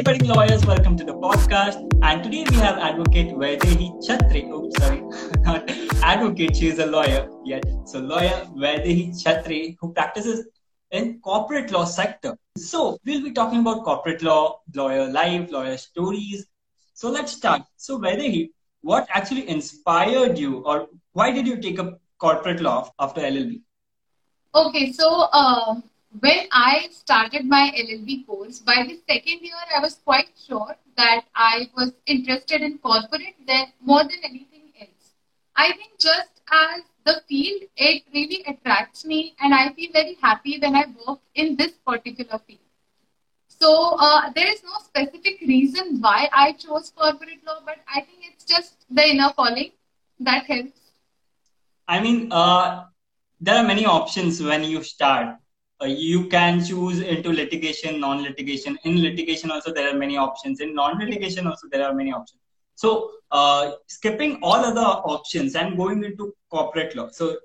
Hey, budding lawyers, welcome to the podcast. And today we have advocate Vaidehi Chhatri. Oh, sorry, not advocate, she is a lawyer yet. So, lawyer Vaidehi Chhatri, who practices in corporate law sector. So, we'll be talking about corporate law, lawyer life, lawyer stories. So, let's start. So, Vaidehi, what actually inspired you, or why did you take up corporate law after LLB? Okay, so um, when I started my LLB course, by the second year, I was quite sure that I was interested in corporate than more than anything else. I think just as the field, it really attracts me, and I feel very happy when I work in this particular field. So uh, there is no specific reason why I chose corporate law, but I think it's just the inner calling that helps. I mean, uh, there are many options when you start uh, you can choose into litigation, non-litigation. In litigation also there are many options. In non-litigation also there are many options. So uh, skipping all other options and going into corporate law. So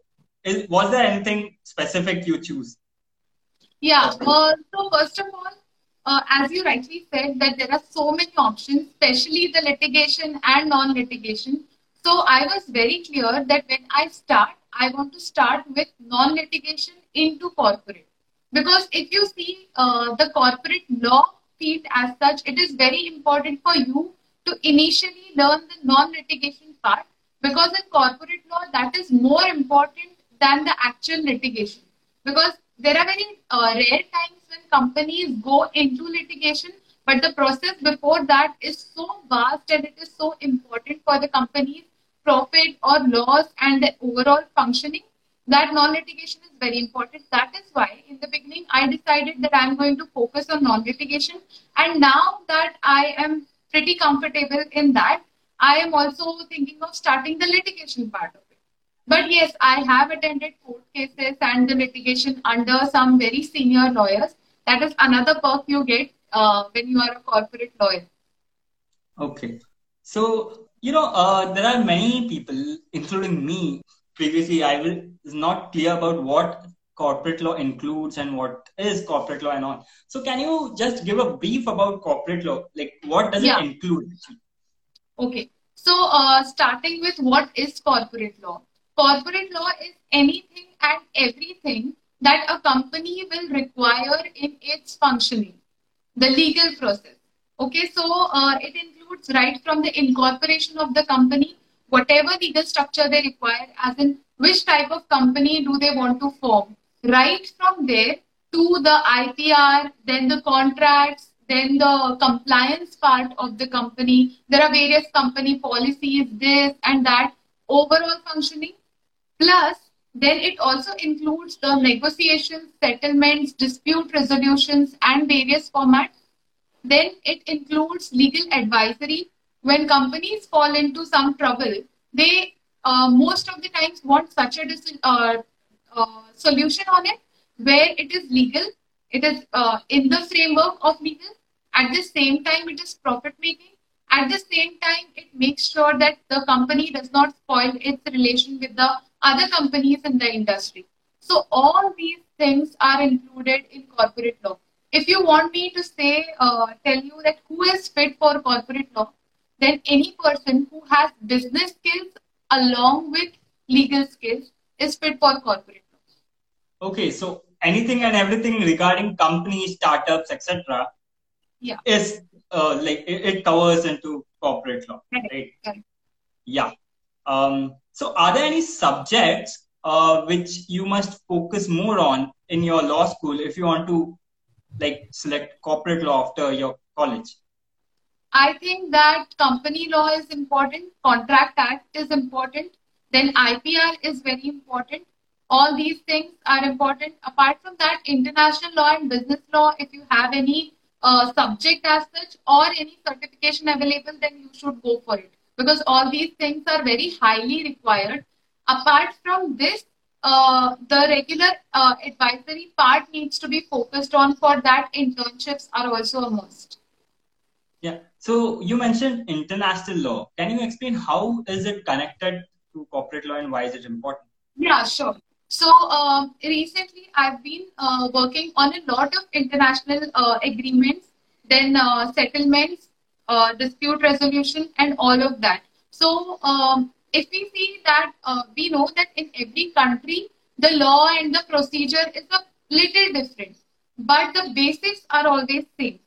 is, was there anything specific you choose? Yeah. Uh, so first of all, uh, as you rightly said, that there are so many options, especially the litigation and non-litigation. So I was very clear that when I start, I want to start with non-litigation into corporate. Because if you see uh, the corporate law field as such, it is very important for you to initially learn the non-litigation part. Because in corporate law that is more important than the actual litigation. Because there are very uh, rare times when companies go into litigation but the process before that is so vast and it is so important for the company's profit or loss and the overall functioning that non-litigation is very important. That is why in the beginning I decided that I'm going to focus on non-litigation. And now that I am pretty comfortable in that, I am also thinking of starting the litigation part of it. But yes, I have attended court cases and the litigation under some very senior lawyers. That is another perk you get uh, when you are a corporate lawyer. Okay. So, you know, uh, there are many people, including me, previously I was not clear about what corporate law includes and what is corporate law and all. So can you just give a brief about corporate law? Like what does yeah. it include? Okay. So uh, starting with what is corporate law? Corporate law is anything and everything that a company will require in its functioning, the legal process. Okay, so uh, it includes right from the incorporation of the company whatever legal structure they require, as in which type of company do they want to form. Right from there to the IPR, then the contracts, then the compliance part of the company. There are various company policies, this and that, overall functioning. Plus, then it also includes the negotiations, settlements, dispute resolutions, and various formats. Then it includes legal advisory, when companies fall into some trouble, they uh, most of the times want such a uh, uh, solution on it where it is legal, it is uh, in the framework of legal. At the same time, it is profit making. At the same time, it makes sure that the company does not spoil its relation with the other companies in the industry. So all these things are included in corporate law. If you want me to say, uh, tell you that who is fit for corporate law, then any person who has business skills along with legal skills is fit for corporate law. Okay, so anything and everything regarding companies, startups, etc. Yeah. Is uh, like it, it, covers into corporate law, right? right? Yeah. Um, so, are there any subjects uh, which you must focus more on in your law school if you want to like select corporate law after your college? I think that company law is important, contract act is important, then IPR is very important. All these things are important. Apart from that, international law and business law, if you have any uh, subject as such or any certification available, then you should go for it because all these things are very highly required. Apart from this, uh, the regular uh, advisory part needs to be focused on. For that, internships are also a must. Yeah. So you mentioned international law. Can you explain how is it connected to corporate law and why is it important? Yeah, sure. So uh, recently, I've been uh, working on a lot of international uh, agreements then uh, settlements, uh, dispute resolution, and all of that. So, um, if we see that uh, we know that in every country, the law and the procedure is a little different, but the basics are always same.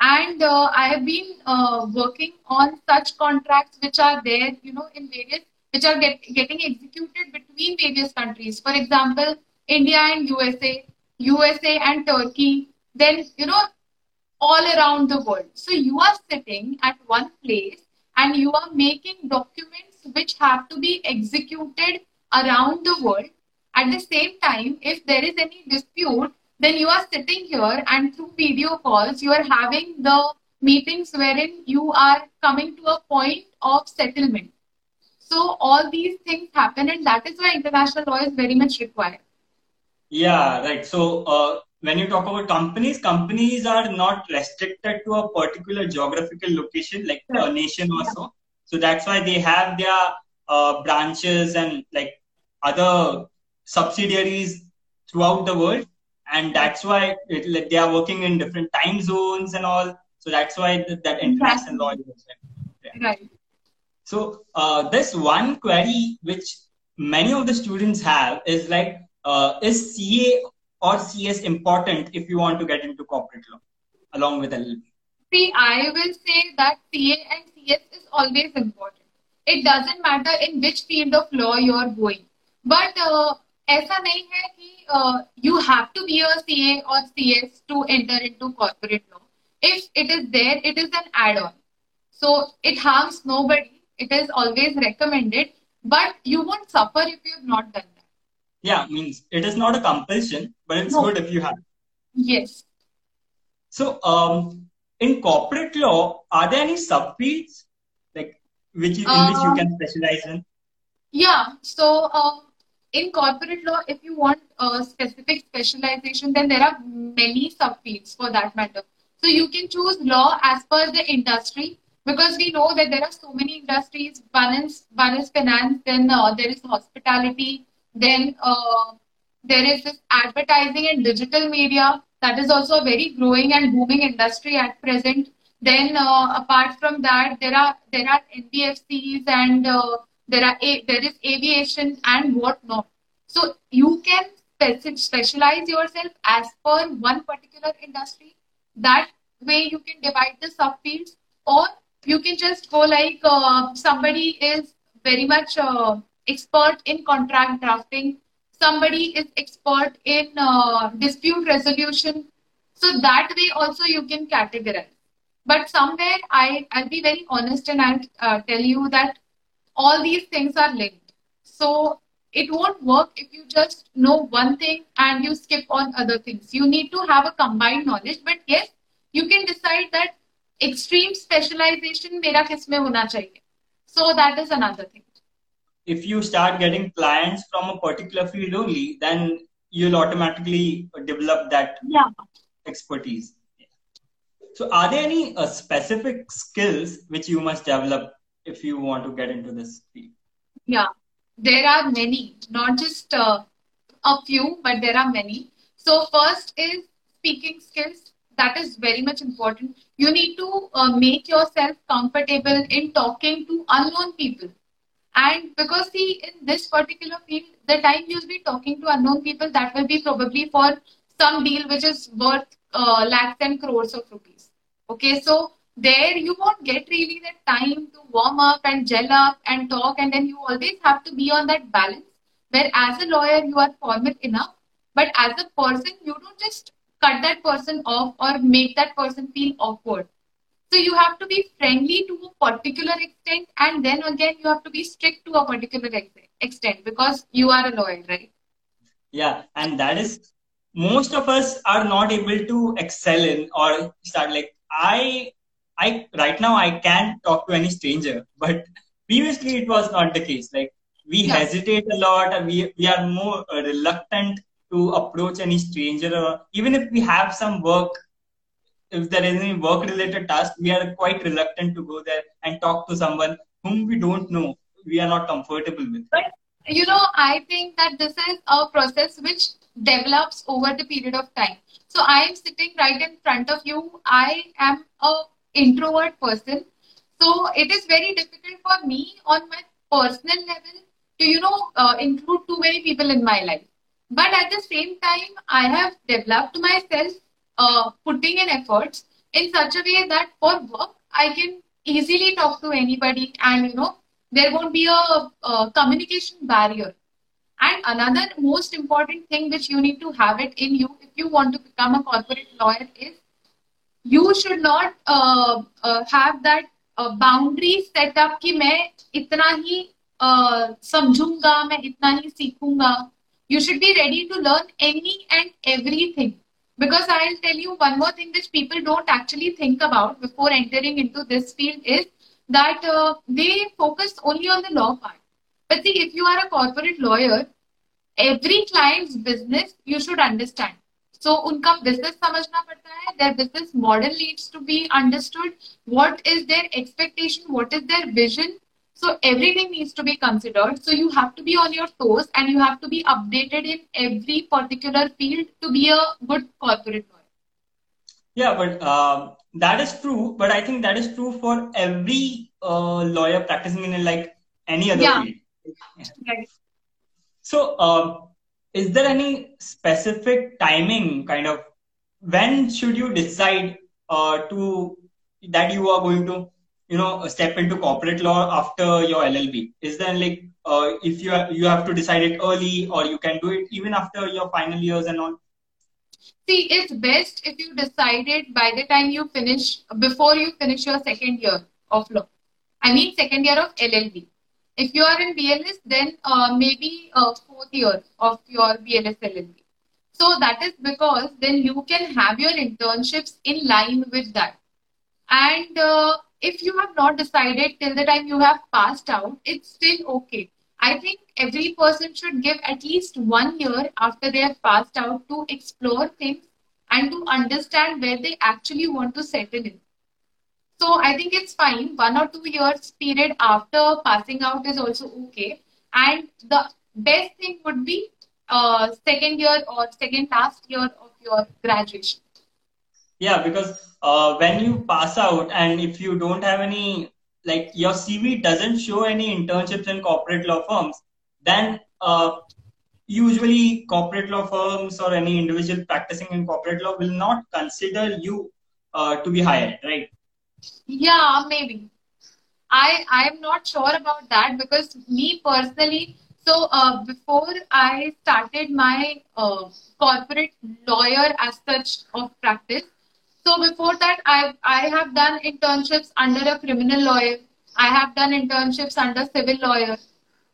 And uh, I have been uh, working on such contracts which are there, you know, in various, which are get, getting executed between various countries. For example, India and USA, USA and Turkey, then, you know, all around the world. So you are sitting at one place and you are making documents which have to be executed around the world. At the same time, if there is any dispute, then you are sitting here and through video calls, you are having the meetings wherein you are coming to a point of settlement. So all these things happen, and that is why international law is very much required. Yeah, right. So uh, when you talk about companies, companies are not restricted to a particular geographical location like a nation or yeah. so. So that's why they have their uh, branches and like other subsidiaries throughout the world, and that's why it, like, they are working in different time zones and all. So that's why the, that international law is yeah. right. So uh, this one query which many of the students have is like, uh, is CA or CS important if you want to get into corporate law along with LLB? See, I will say that CA and CS is always important. It doesn't matter in which field of law you are going. But uh, ऐसा नहीं है कि uh, you have to be a CA or CS to enter into corporate law. If it is there, it is an add-on. So it harms nobody. It is always recommended, but you won't suffer if you have not done that. Yeah, means it is not a compulsion, but it's no. good if you have. Yes. So, um, in corporate law, are there any subfields like which you, in which you can um, specialize in? Yeah. So, um, in corporate law, if you want a specific specialization, then there are many subfields for that matter. So you can choose law as per the industry because we know that there are so many industries. One is one is finance, then uh, there is hospitality, then uh, there is this advertising and digital media that is also a very growing and booming industry at present. Then uh, apart from that, there are there are NBFCs and uh, there are a, there is aviation and whatnot. So you can specialize yourself as per one particular industry. That way you can divide the subfields, or you can just go like uh, somebody is very much uh, expert in contract drafting, somebody is expert in uh, dispute resolution. So that way also you can categorize. But somewhere I, I'll be very honest and I'll uh, tell you that all these things are linked. So it won't work if you just know one thing and you skip on other things. You need to have a combined knowledge. But yes, you can decide that extreme specialization mera kisme hona chahiye. So that is another thing if you start getting clients from a particular field only, then you'll automatically develop that yeah. expertise. So, are there any uh, specific skills which you must develop if you want to get into this field? Yeah, there are many, not just uh, a few, but there are many. So, first is speaking skills. That is very much important. You need to uh, make yourself comfortable in talking to unknown people and because see, in this particular field, the time you'll be talking to unknown people, that will be probably for some deal which is worth uh, lakhs and crores of rupees. Okay, so there you won't get really the time to warm up and gel up and talk, and then you always have to be on that balance. Where as a lawyer, you are formal enough, but as a person, you don't just cut that person off or make that person feel awkward. So you have to be friendly to a particular extent, and then again you have to be strict to a particular extent because you are a lawyer, right? Yeah, and that is most of us are not able to excel in or start like I I right now I can't talk to any stranger, but previously it was not the case. Like we yeah. hesitate a lot, and we we are more uh, reluctant to approach any stranger, or even if we have some work if there is any work related task, we are quite reluctant to go there and talk to someone whom we don't know, we are not comfortable with. But you know, I think that this is a process which develops over the period of time. So I am sitting right in front of you. I am a introvert person. So it is very difficult for me on my personal level to, you know, uh, include too many people in my life. But at the same time, I have developed myself uh, putting in efforts in such a way that for work, I can easily talk to anybody and, you know, there won't be a, a communication barrier. And another most important thing which you need to have it in you if you want to become a corporate lawyer is you should not uh, uh, have that uh, boundary set up कि मैं इतना ही uh, समझूंगा मैं इतना ही सीखूंगा you should be ready to learn any and everything because i'll tell you one more thing which people don't actually think about before entering into this field is that uh, they focus only on the law part. But see, if you are a corporate lawyer, every client's business you should understand. So उनका business समझना पड़ता है. Their business model needs to be understood. What is their expectation? What is their vision? So everything needs to be considered. So you have to be on your toes and you have to be updated in every particular field to be a good corporate lawyer. Yeah, but um, that is true. But I think that is true for every uh, lawyer practicing in like any other Yeah. field. Right. So, um, is there any specific timing, kind of, when should you decide uh, to that you are going to, you know, step into corporate law after your LLB? Is there like uh, if you have, you have to decide it early, or you can do it even after your final years and all? See, it's best if you decide it by the time you finish, before you finish your second year of law. I mean, second year of LLB. If you are in BLS, then uh, maybe uh, fourth year of your BLS LLB. So that is because then you can have your internships in line with that. And uh, if you have not decided till the time you have passed out, it's still okay. I think every person should give at least one year after they have passed out to explore things and to understand where they actually want to settle in. So I think it's fine. One or two years period after passing out is also okay. And the best thing would be uh, second year or second last year of your graduation. Yeah, because uh, when you pass out and if you don't have any, like your CV doesn't show any internships in corporate law firms, then uh, usually corporate law firms or any individual practicing in corporate law will not consider you uh, to be hired, right? Yeah, maybe. I I am not sure about that because me personally, so uh, before I started my uh, corporate lawyer as such of practice, so before that I I have done internships under a criminal lawyer. I have done internships under civil lawyer.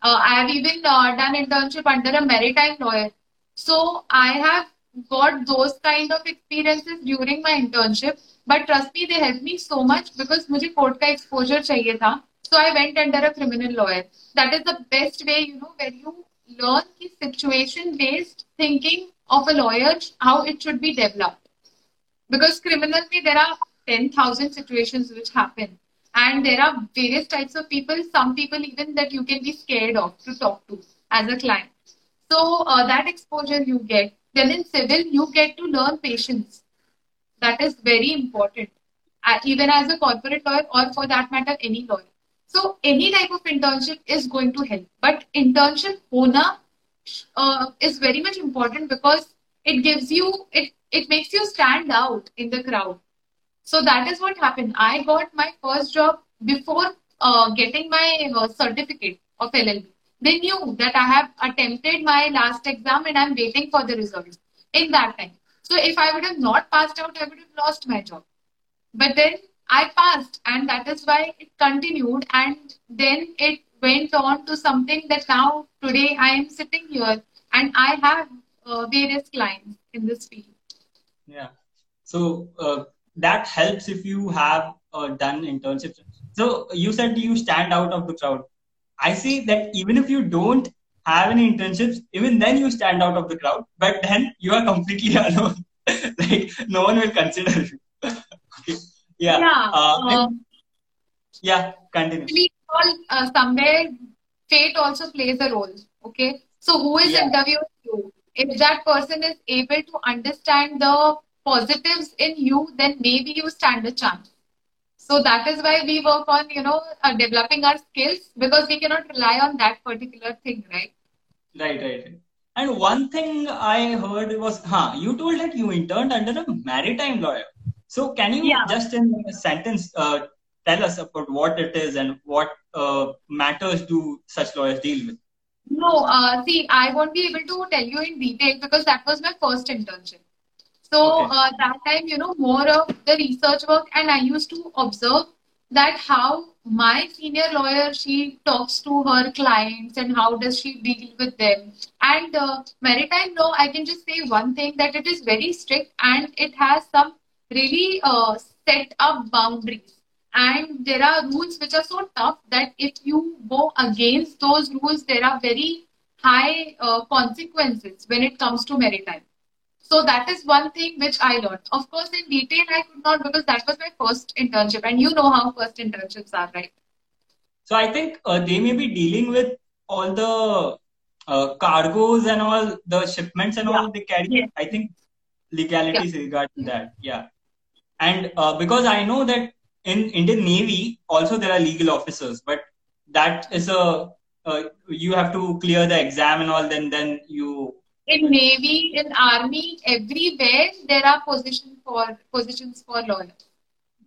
Uh, I have even uh, done internship under a maritime lawyer. So I have got those kind of experiences during my internship. But trust me, they helped me so much because मुझे court का exposure चाहिए था. So I went under a criminal lawyer. That is the best way, you know, where you learn the situation-based thinking of a lawyer, how it should be developed. Because criminal में there are 10,000 situations which happen. And there are various types of people, some people even that you can be scared of to talk to as a client. So uh, that exposure you get. then in civil, you get to learn patience. That is very important, even as a corporate lawyer or for that matter, any lawyer. So any type of internship is going to help. But internship hona uh, is very much important because it gives you, it, it makes you stand out in the crowd. So that is what happened. I got my first job before uh, getting my uh, certificate of LLB. They knew that I have attempted my last exam and I'm waiting for the results in that time. So if I would have not passed out, I would have lost my job. But then I passed, and that is why it continued, and then it went on to something that now today I am sitting here and I have uh, various clients in this field. Yeah. So uh, that helps if you have uh, done internships. So you said you stand out of the crowd. I see that even if you don't have any internships, even then you stand out of the crowd. But then you are completely alone. like no one will consider you. okay. Yeah. Yeah. Uh, um, yeah. Continue. uh, somewhere fate also plays a role okay so who is Yeah. interviewing you if that person is able to understand the positives in you, then maybe you stand a chance. So that is why we work on, you know, uh, developing our skills because we cannot rely on that particular thing, right? Right, right. And one thing I heard was, huh, you told that you interned under a maritime lawyer. So can you yeah. just in a sentence uh, tell us about what it is and what uh, matters do such lawyers deal with? No, uh, see, I won't be able to tell you in detail because that was my first internship. So okay. uh, that time, you know, more of the research work, and I used to observe that how my senior lawyer she talks to her clients and how does she deal with them. And uh, maritime law, I can just say one thing that it is very strict and it has some really uh, set up boundaries and there are rules which are so tough that if you go against those rules there are very high uh, consequences when it comes to maritime so that is one thing which i learned of course in detail i could not because that was my first internship and you know how first internships are right so i think uh, they may be dealing with all the uh, cargoes and all the shipments and yeah. all they carry yeah. i think legalities yeah. regarding that yeah and uh, because i know that in Indian Navy also there are legal officers, but that is a uh, you have to clear the exam and all. Then then you in Navy, in Army, everywhere there are positions for positions for lawyers.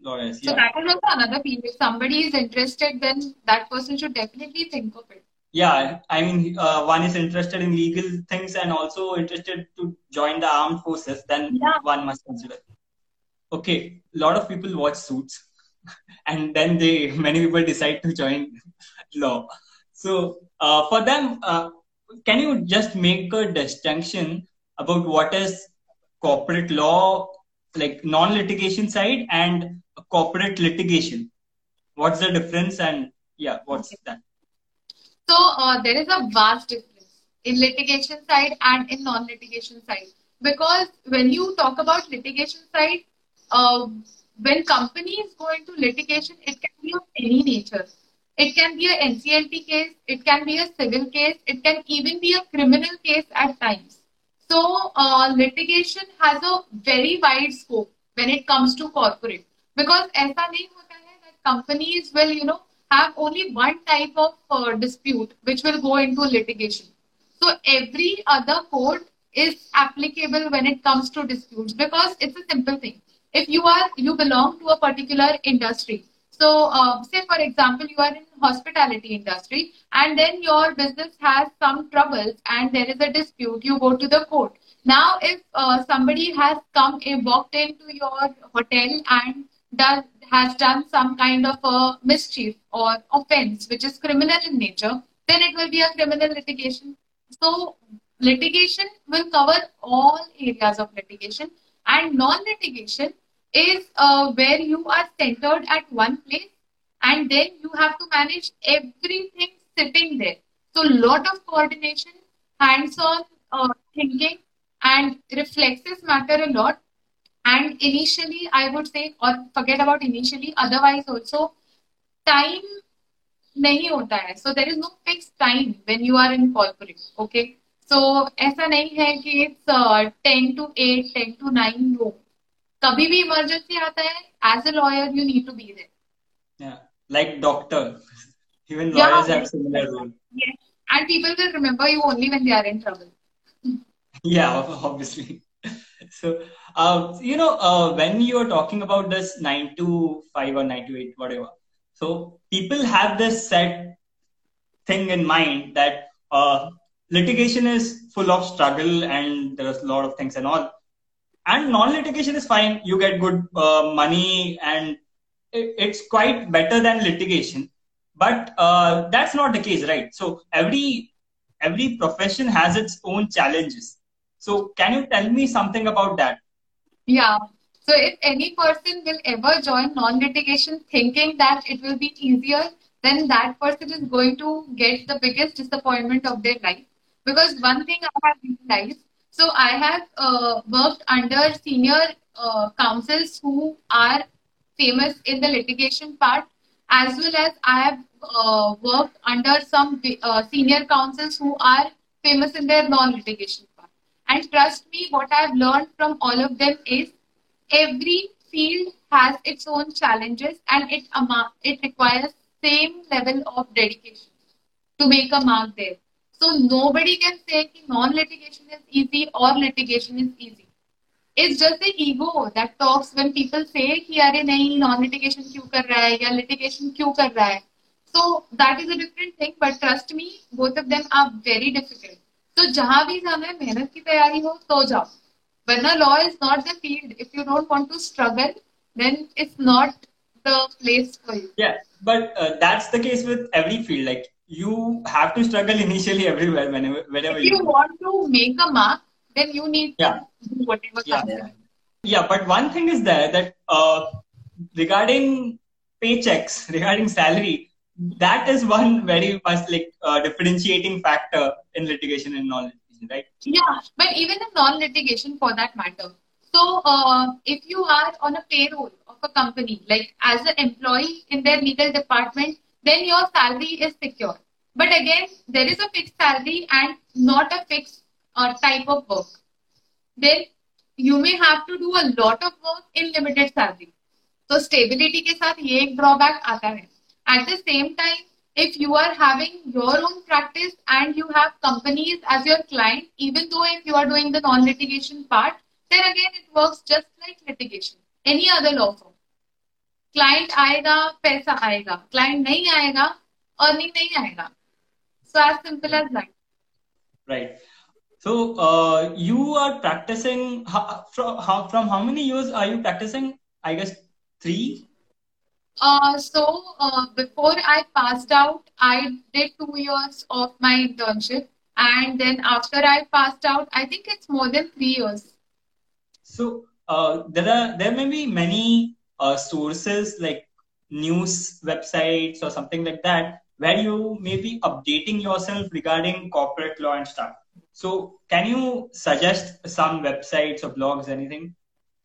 Lawyers. So that is also another field. If somebody is interested, then that person should definitely think of it. Yeah, I mean, uh, one is interested in legal things and also interested to join the armed forces. Then yeah. one must consider. Okay, a lot of people watch Suits and then they many people decide to join law. So uh, for them, uh, can you just make a distinction about what is corporate law, like non-litigation side, and corporate litigation? What's the difference, and yeah, what's that? So uh, there is a vast difference in litigation side and in non-litigation side because when you talk about litigation side, uh, when companies go into litigation, it can be of any nature. It can be a NCLT case, it can be a civil case, it can even be a criminal case at times. So, uh, litigation has a very wide scope when it comes to corporate because ऐसा नहीं होता है that companies will, you know, have only one type of uh, dispute which will go into litigation. So, every other code is applicable when it comes to disputes because it's a simple thing if you are you belong to a particular industry so uh, say for example you are in hospitality industry and then your business has some troubles and there is a dispute you go to the court. Now if uh, somebody has come and walked into your hotel and does has done some kind of a mischief or offense which is criminal in nature then it will be a criminal litigation. So litigation will cover all areas of litigation and non-litigation is uh, where you are centered at one place and then you have to manage everything sitting there. So lot of coordination, hands-on uh, thinking and reflexes matter a lot. And initially, I would say, or forget about initially, otherwise also, time नहीं होता है so there is no fixed time when you are in corporate okay so ऐसा नहीं है कि it's uh, 10 to 8 10 to 9 no कभी भी emergency आता है as a lawyer you need to be there like doctor even lawyers yeah, have similar role yes. and people will remember you only when they are in trouble yeah obviously so uh, you know uh, when you are talking about this 9 to 5 or 9 to 8 whatever so people have this set thing in mind that uh, litigation is full of struggle and there's a lot of things and all and non-litigation is fine. You get good uh, money and it, it's quite better than litigation. But uh, that's not the case right? So every every profession has its own challenges. So can you tell me something about that? Yeah. So if any person will ever join non-litigation thinking that it will be easier then that person is going to get the biggest disappointment of their life. Because one thing i have realized so I have uh, worked under senior uh, counsels who are famous in the litigation part, as well as I have uh, worked under some uh, senior counsels who are famous in their non-litigation part. And trust me, what I've learned from all of them is every field has its own challenges and it, it requires same level of dedication to make a mark there. So nobody can say non-litigation is easy or litigation is easy. It's just the ego that talks when people say कि अरे नहीं non-litigation क्यों कर रहा है या litigation क्यों कर रहा है. So that is a different thing. But trust me, both of them are very difficult. तो जहाँ भी जाना है मेहनत की तैयारी हो तो जाओ वरना law is not the field. If you don't want to struggle, then it's not the place for you. Yeah, but uh, that's the case with every field. Like you have to struggle initially everywhere whenever whenever if you, you want to make a mark then you need yeah. to do whatever yeah. comes yeah but one thing is there that uh, regarding paychecks regarding salary that is one very much like uh, differentiating factor in litigation and non-litigation right yeah but even in non-litigation for that matter so uh, if you are on a payroll of a company like as an employee in their legal department then your salary is secure. But again, there is a fixed salary and not a fixed uh, type of work. Then you may have to do a lot of work in limited salary. So stability के साथ ये एक drawback आता है. At the same time, if you are having your own practice and you have companies as your client, even though if you are doing the non-litigation part, then again it works just like litigation, any other law firm. Client आएगा पैसा आएगा client नहीं आएगा earning नहीं आएगा so as simple as that right So uh, you are practicing how, from, how, from how many years are you practicing? I guess three. Uh, so uh, before I passed out, I did two years of my internship, and then after I passed out, I think it's more than three years. So uh, there are there may be many uh, sources like news websites or something like that where you may be updating yourself regarding corporate law and stuff. So, can you suggest some websites or blogs, anything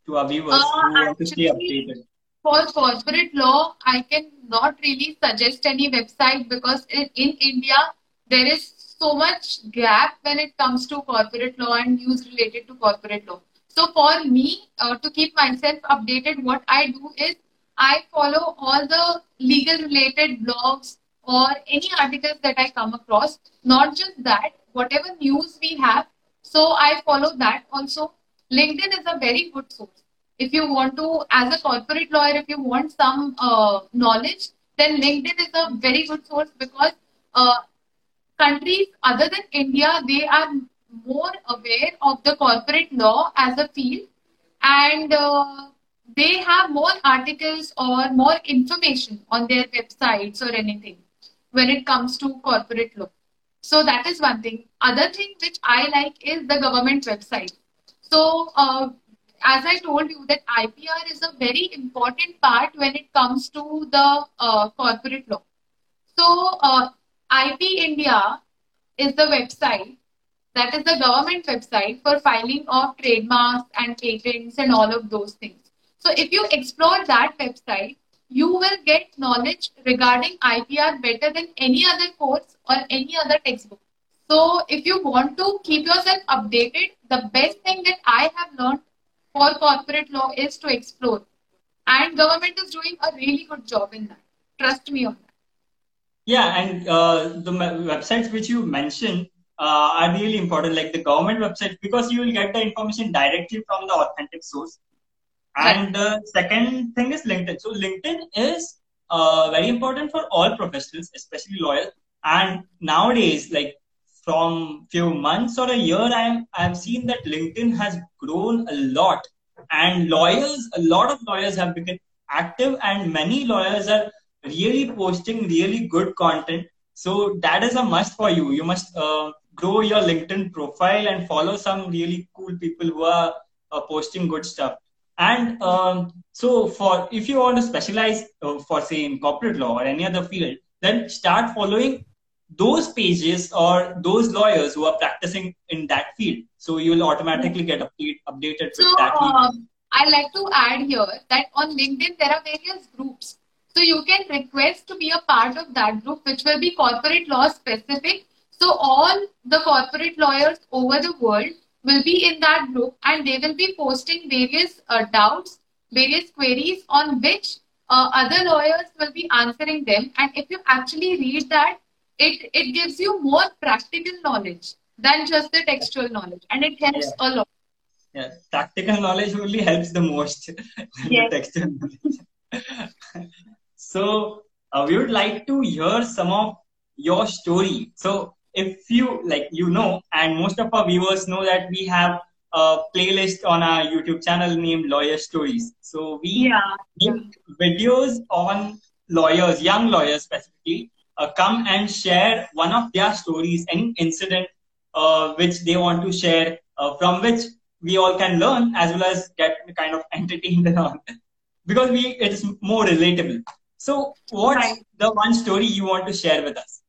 to our viewers uh, who want to stay updated? For corporate law, I can not really suggest any website because in, in India there is so much gap when it comes to corporate law and news related to corporate law. So for me, uh, to keep myself updated, what I do is I follow all the legal related blogs or any articles that I come across. Not just that, whatever news we have. So I follow that also. LinkedIn is a very good source. If you want to, as a corporate lawyer, if you want some uh, knowledge, then LinkedIn is a very good source because uh, countries other than India, they are more aware of the corporate law as a field and uh, they have more articles or more information on their websites or anything when it comes to corporate law. So that is one thing. Other thing which I like is the government website. So uh, as I told you that IPR is a very important part when it comes to the uh, corporate law. So uh, IP India is the website that is the government website for filing of trademarks and patents and all of those things. So if you explore that website, you will get knowledge regarding IPR better than any other course or any other textbook. So if you want to keep yourself updated, the best thing that I have learned for corporate law is to explore. And government is doing a really good job in that. Trust me on that. Yeah, and uh, the websites which you mentioned, uh, are really important, like the government website, because you will get the information directly from the authentic source. And the second thing is LinkedIn. So LinkedIn is uh, very important for all professionals, especially lawyers. And nowadays, like from few months or a year, I am I've seen that LinkedIn has grown a lot, and lawyers, a lot of lawyers have become active, and many lawyers are really posting really good content. So that is a must for you. You must uh, grow your LinkedIn profile and follow some really cool people who are uh, posting good stuff. And um, so, for if you want to specialize uh, for say in corporate law or any other field, then start following those pages or those lawyers who are practicing in that field. So you will automatically get update, updated so, with that. Um, I like to add here that on LinkedIn there are various groups. So you can request to be a part of that group, which will be corporate law specific so all the corporate lawyers over the world will be in that group and they will be posting various uh, doubts, various queries on which uh, other lawyers will be answering them. And if you actually read that, it, it gives you more practical knowledge than just the textual knowledge. And it helps yeah. a lot. Yeah, practical knowledge only helps the most yes. the textual knowledge. so uh, we would like to hear some of your story. So if you like, you know, and most of our viewers know that we have a playlist on our YouTube channel named Lawyer Stories. So we yeah. make videos on lawyers, young lawyers specifically, uh, come and share one of their stories, any incident uh, which they want to share, uh, from which we all can learn as well as get kind of entertained because we it is more relatable. So, what's right. the one story you want to share with us?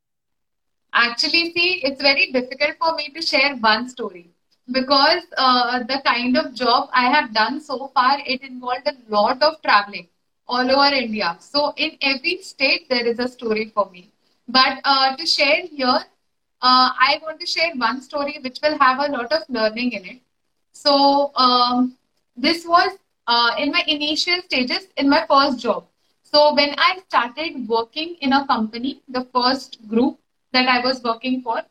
Actually, see, it's very difficult for me to share one story because uh, the kind of job I have done so far, it involved a lot of traveling all over India. So in every state, there is a story for me. But uh, to share here, uh, I want to share one story which will have a lot of learning in it. So um, this was uh, in my initial stages in my first job. So when I started working in a company, the first group, that I was working for.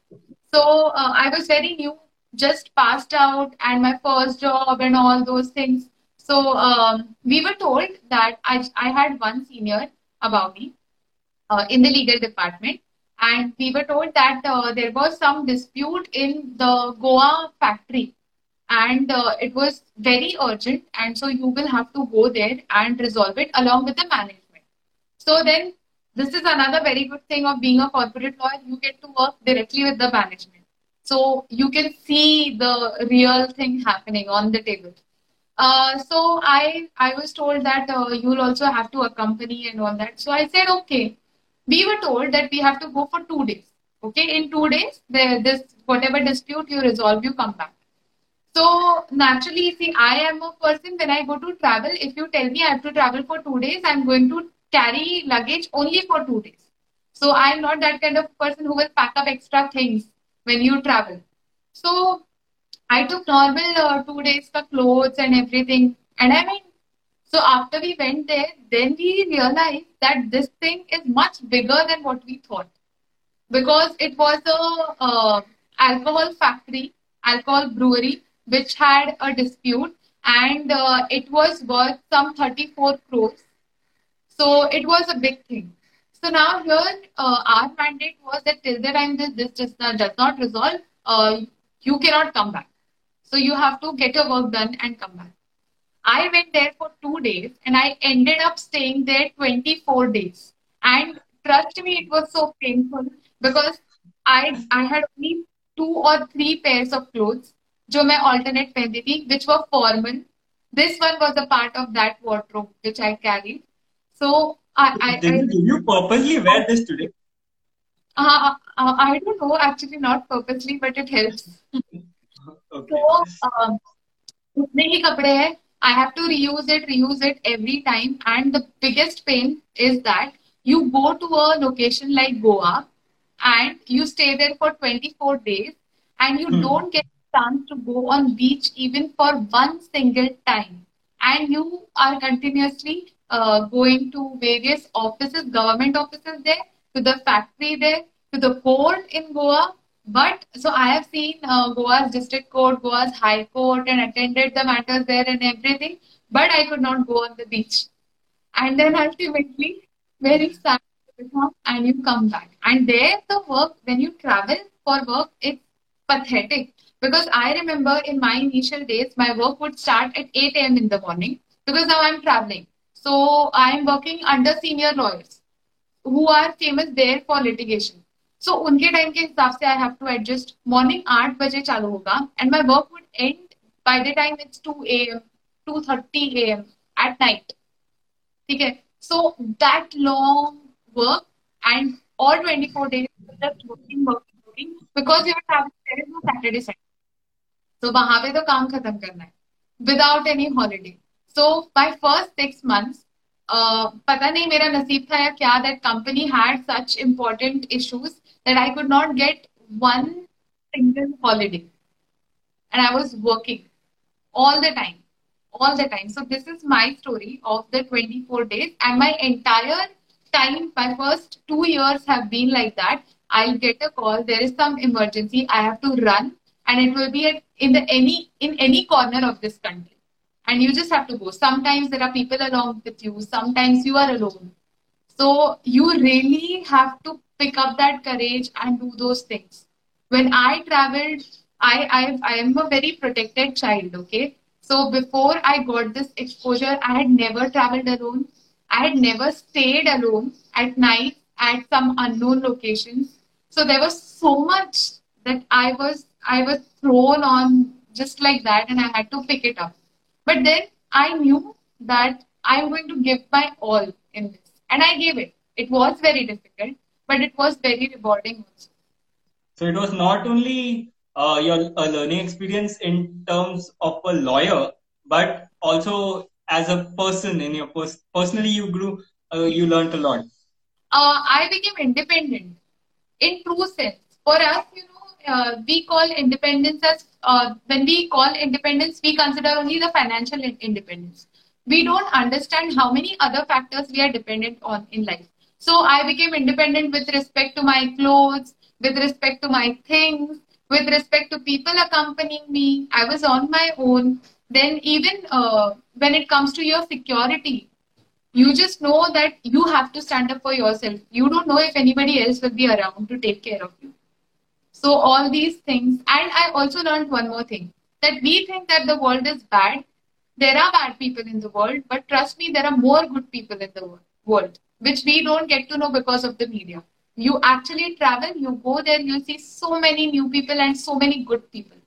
So uh, I was very new, just passed out, and my first job and all those things. So um, we were told that I, I had one senior above me uh, in the legal department, and we were told that uh, there was some dispute in the Goa factory, and uh, it was very urgent, and so you will have to go there and resolve it along with the management. So then this is another very good thing of being a corporate lawyer. You get to work directly with the management. So you can see the real thing happening on the table. Uh, so I I was told that uh, you'll also have to accompany and all that. So I said okay. We were told that we have to go for two days. Okay, in two days, the, this whatever dispute you resolve, you come back. So naturally, see, I am a person when I go to travel. If you tell me I have to travel for two days, I'm going to carry luggage only for two days. So I'm not that kind of person who will pack up extra things when you travel. So I took normal uh, two days for clothes and everything. And I mean, so after we went there, then we realized that this thing is much bigger than what we thought. Because it was a uh, alcohol factory, alcohol brewery, which had a dispute and uh, it was worth some 34 crores so it was a big thing. So now here, uh, our mandate was that till the time this, this just, uh, does not resolve, uh, you cannot come back. So you have to get your work done and come back. I went there for two days and I ended up staying there 24 days. And trust me, it was so painful because I, I had only two or three pairs of clothes जो मैं alternate पहनती थी which were formal. This one was a part of that wardrobe which I carried. So I, I, did, I, you purposely wear this today? Uh, uh, I don't know, actually not purposely, but it helps. okay. So, um, I have to reuse it, reuse it every time. And the biggest pain is that you go to a location like Goa and you stay there for 24 days and you hmm. don't get a chance to go on beach even for one single time. And you are continuously uh, going to various offices, government offices there, to the factory there, to the court in Goa. But so I have seen uh, Goa's district court, Goa's high court, and attended the matters there and everything. But I could not go on the beach. And then ultimately, very sad and you come back. And there, the work, when you travel for work, it's pathetic. Because I remember in my initial days, my work would start at 8 a.m. in the morning because now I'm traveling. So I am working under senior lawyers who are famous there for litigation. So उनके time के हिसाब से I have to adjust. Morning आठ बजे चालू होगा and my work would end by the time it's 2 a.m. 2:30 a.m. at night. ठीक है? So that long work and all 24 days just working, working, working because you are traveling there is no Saturday Sunday. So वहाँ पे तो काम खत्म करना है without any holiday. So by first six months, uh, पता नहीं मेरा नसीब था या क्या that company had such important issues that I could not get one single holiday. and I was working all the time, all the time. So this is my story of the 24 days, and my entire time, my first two years have been like that. I'll get a call. There is some emergency. I have to run, and it will be at, in the any in any corner of this country, and you just have to go. Sometimes there are people along with you. Sometimes you are alone. So you really have to pick up that courage and do those things. When I traveled, I I, I am a very protected child. Okay, so before I got this exposure, I had never traveled alone. I had never stayed alone at night at some unknown locations. So there was so much that I was I was thrown on just like that, and I had to pick it up. But then I knew that I'm going to give my all in this, and I gave it. It was very difficult, but it was very rewarding also. So it was not only uh, your a learning experience in terms of a lawyer, but also as a person in your pers- personally you grew, uh, you learned a lot. Uh, I became independent in true sense. For us, you know, uh, we call independence as uh, when we call independence, we consider only the financial independence. We don't understand how many other factors we are dependent on in life. So I became independent with respect to my clothes, with respect to my things, with respect to people accompanying me. I was on my own. Then even uh, when it comes to your security, you just know that you have to stand up for yourself. You don't know if anybody else will be around to take care of you. So all these things, and I also learned one more thing that we think that the world is bad. There are bad people in the world, but trust me, there are more good people in the world, which we don't get to know because of the media you actually travel, you go there, you see so many new people and so many good people.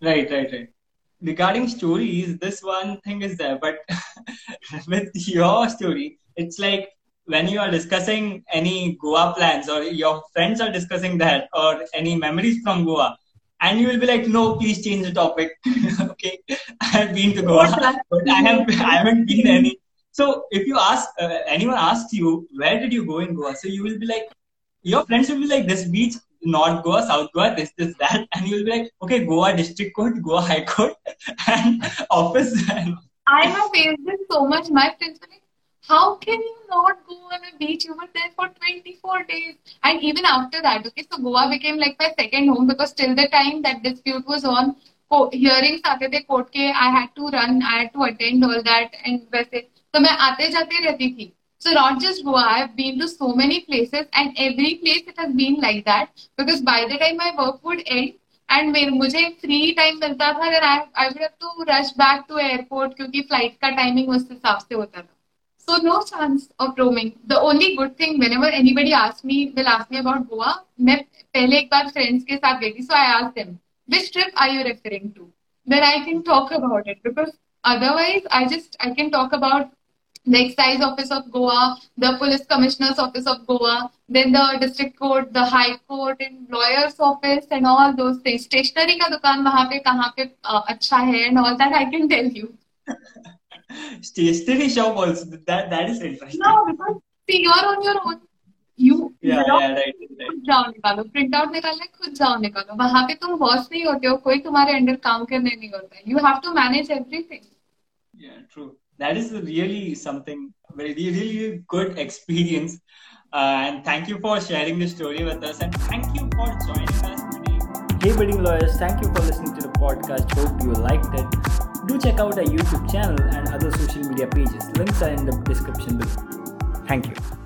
Right, right, right. Regarding stories, this one thing is there, but with your story, it's like when you are discussing any Goa plans or your friends are discussing that or any memories from Goa, and you will be like, no, please change the topic. okay, I have been to Goa, but I have I haven't been any so if you ask uh, anyone asks you where did you go in Goa, so you will be like your friends will be like this beach, North Goa, South Goa, this, this, that, and you will be like, okay, Goa District Court, Goa High Court, and office. I have faced this so much. My friends like, how can you not go on a beach? You were there for 24 days. And even after that, okay, so Goa became like my second home because till the time that dispute was on, hearings आते थे court के I had to run, I had to attend all that and वैसे तो मैं आते जाते रहती थी so not just Goa, I've been to so many places and every place it has been like that because by the time my work would end and मेरे मुझे free time मिलता था then I I would have to rush back to airport क्योंकि flight का timing उस हिसाब से होता था So no chance of roaming. The only good thing whenever anybody asks me will ask me about Goa, मैं पहले एक बार friends के साथ गई थी so I asked them which trip are you referring to? Then I can talk about it because otherwise I just I can talk about the excise office of Goa, the police commissioner's office of Goa, then the district court, the high court and lawyer's office and all those things. Stationery का दुकान वहाँ पे कहाँ पे अच्छा है and all that I can tell you. Stationery shop also that that is interesting. No, because see you're on your own. You yeah, yeah, right, right. खुद जाओ निकालो प्रिंट आउट निकालना है खुद जाओ निकालो वहां पे तुम बॉस नहीं होते हो कोई तुम्हारे अंडर काम करने नहीं होता you have to manage everything yeah true that is really something very really good experience. Uh, and thank you for sharing the story with us. And thank you for joining us today. Hey, budding lawyers, thank you for listening to the podcast. Hope you liked it. Do check out our YouTube channel and other social media pages. Links are in the description below. Thank you.